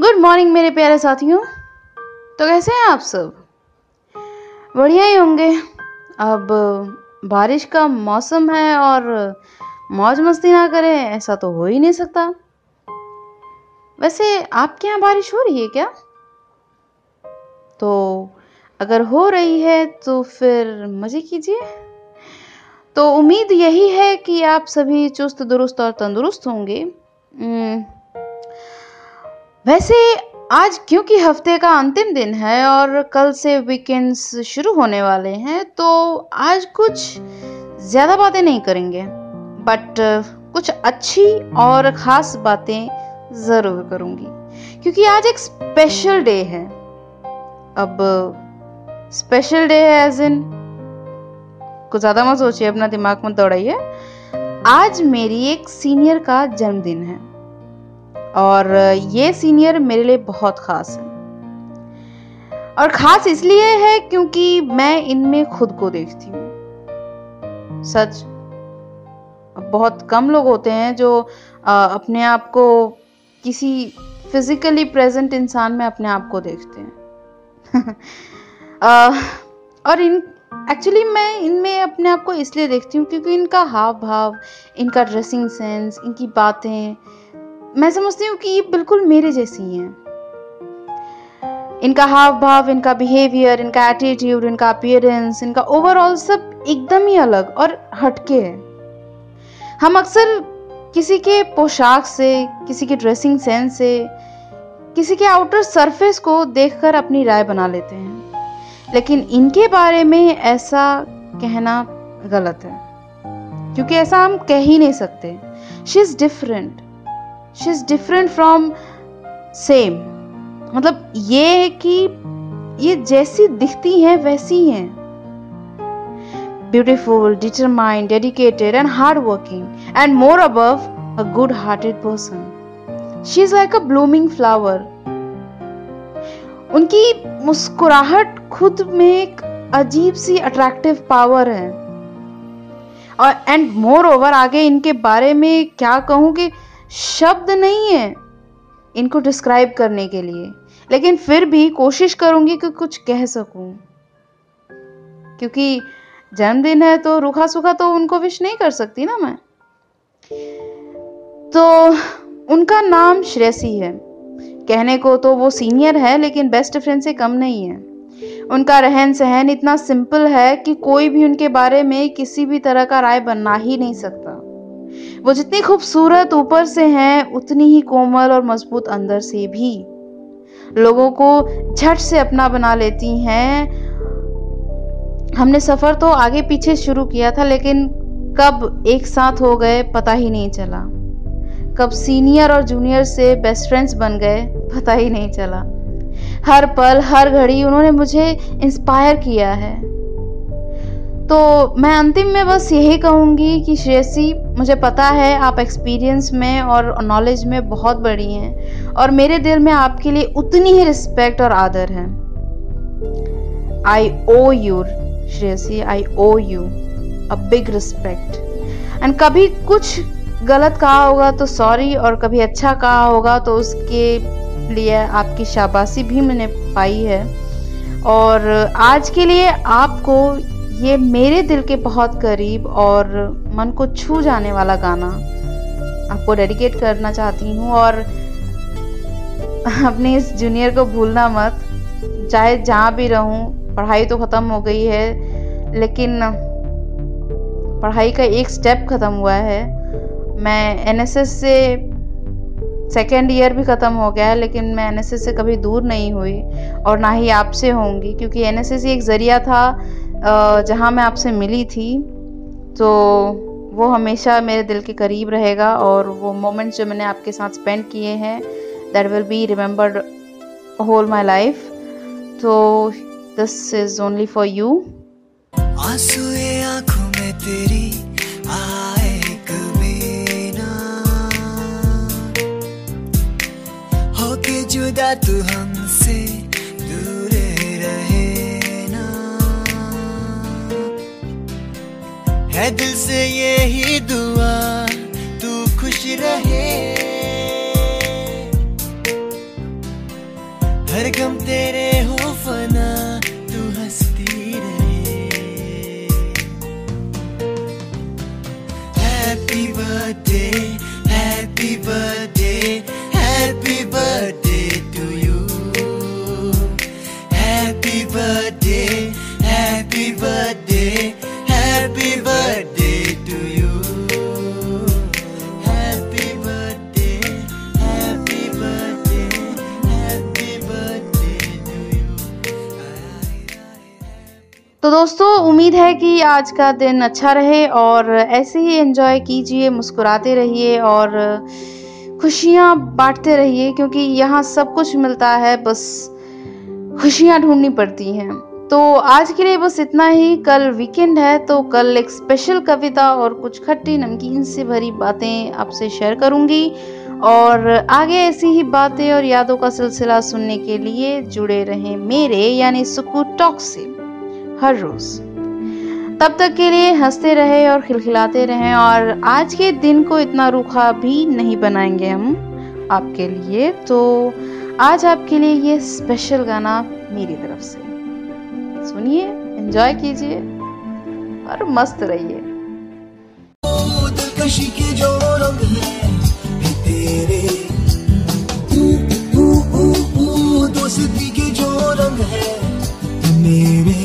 Good morning मेरे प्यारे साथियों। तो कैसे हैं आप सब? बढ़िया ही होंगे। अब, बारिश का मौसम है और मौज मस्ती ना करें, ऐसा तो हो ही नहीं सकता। वैसे, आपके यहाँ बारिश हो रही है क्या? तो अगर हो रही है तो फिर मज़े कीजिए। तो उम्मीद यही है कि आप सभी चुस्त दुरुस्त और तंदुरुस्त होंगे। वैसे आज क्योंकि हफ़्ते का अंतिम दिन है और कल से वीकेंड्स शुरू होने वाले हैं तो आज कुछ ज़्यादा बातें नहीं करेंगे बट कुछ अच्छी और ख़ास बातें ज़रूर करूँगी। क्योंकि आज एक स्पेशल डे है। अब स्पेशल डे है एज इन कुछ ज़्यादा मत सोचिए, अपना दिमाग मत दौड़ाइए। आज मेरी एक सीनियर का जन्मदिन है। और ये सीनियर मेरे लिए बहुत ख़ास है। और ख़ास इसलिए है क्योंकि मैं इनमें खुद को देखती हूँ। सच, बहुत कम लोग होते हैं जो अपने आप को किसी फिजिकली प्रेजेंट इंसान में अपने आप को देखते हैं। और इन एक्चुअली मैं इनमें अपने आप को इसलिए देखती हूँ क्योंकि इनका हाव भाव इनका ड्रेसिंग सेंस इनकी बातें मैं समझती हूँ कि ये बिल्कुल मेरे जैसी हैं। इनका हाव भाव, इनका बिहेवियर इनका एटीट्यूड इनका अपियरेंस इनका ओवरऑल सब एकदम ही अलग और हटके है। हम अक्सर किसी के पोशाक से, किसी के ड्रेसिंग सेंस से, किसी के आउटर सरफेस को देखकर अपनी राय बना लेते हैं। लेकिन इनके बारे में ऐसा कहना गलत है। क्योंकि ऐसा हम कह ही नहीं सकते। She is different she is different from same मतलब ये है कि ये जैसी दिखती हैं, वैसी हैं। Beautiful determined dedicated and hard working and more above a good hearted person she is like a blooming flower उनकी मुस्कुराहट खुद में एक अजीब सी अट्रैक्टिव पावर है। और एंड मोर ओवर आगे इनके बारे में क्या कहूँ कि शब्द नहीं है इनको डिस्क्राइब करने के लिए। लेकिन फिर भी कोशिश करूँगी कि कुछ कह सकूँ। क्योंकि जन्मदिन है तो रूखा सूखा तो उनको विश नहीं कर सकती ना मैं। तो उनका नाम श्रेयसी है। कहने को तो वो सीनियर है, लेकिन बेस्ट फ्रेंड से कम नहीं है। उनका रहन सहन इतना सिंपल है कि कोई भी उनके बारे में किसी भी तरह का राय बनना ही नहीं सकता। वो जितनी खूबसूरत ऊपर से हैं, उतनी ही कोमल और मज़बूत अंदर से भी। लोगों को झट से अपना बना लेती हैं। हमने सफ़र तो आगे पीछे शुरू किया था, लेकिन कब एक साथ हो गए, पता ही नहीं चला। कब सीनियर और जूनियर से बेस्ट फ्रेंड्स बन गए, पता ही नहीं चला। हर पल, हर घड़ी उन्होंने मुझे इंस्पायर किया है। तो मैं अंतिम में बस यही कहूँगी कि श्रेयसी, मुझे पता है आप एक्सपीरियंस में और नॉलेज में बहुत बड़ी हैं और मेरे दिल में आपके लिए उतनी ही रिस्पेक्ट और आदर है। I owe you Shreyasi I owe you a big respect and कभी कुछ गलत कहा होगा तो सॉरी और कभी अच्छा कहा होगा तो उसके लिए आपकी शाबाशी भी मैंने पाई है। और आज के लिए आपको ये मेरे दिल के बहुत करीब और मन को छू जाने वाला गाना आपको डेडिकेट करना चाहती हूँ और अपने इस जूनियर को भूलना मत। चाहे जहाँ भी रहूँ, पढ़ाई तो ख़त्म हो गई है, लेकिन पढ़ाई का एक स्टेप ख़त्म हुआ है। मैं एनएसएस से सेकेंड ईयर भी ख़त्म हो गया है, लेकिन मैं एनएसएस से कभी दूर नहीं हुई और ना ही आपसे होंगी, क्योंकि एनएसएस एक ज़रिया था जहाँ मैं आपसे मिली थी तो वो हमेशा मेरे दिल के करीब रहेगा और वो मोमेंट्स जो मैंने आपके साथ स्पेंड किए हैं that will be remembered whole my life तो this is only for you जुदा तू हमसे है दिल से ये ही दुआ, तू खुश रहे। हर गम तेरे हो फना, तू हंसती रहे। हैप्पी बर्थडे हैप्पी बर्थडे दोस्तों, उम्मीद है कि आज का दिन अच्छा रहे और ऐसे ही एंजॉय कीजिए, मुस्कुराते रहिए और खुशियाँ बांटते रहिए क्योंकि यहाँ सब कुछ मिलता है, बस खुशियाँ ढूंढनी पड़ती हैं। तो आज के लिए बस इतना ही। कल वीकेंड है तो कल एक स्पेशल कविता और कुछ खट्टी नमकीन से भरी बातें आपसे शेयर करूँगी। और आगे ऐसी ही बातें और यादों का सिलसिला सुनने के लिए जुड़े रहें मेरे, यानी सुकू टॉक से। हर रोज़। तब तक के लिए हँसते रहे और खिलखिलाते रहें और आज के दिन को इतना रूखा भी नहीं बनाएँगे हम आपके लिए। तो आज आपके लिए ये स्पेशल गाना मेरी तरफ़ से। सुनिए एंजॉय कीजिए और मस्त रहिए। तेरे। दोस्ती के जो रंग है मेरे।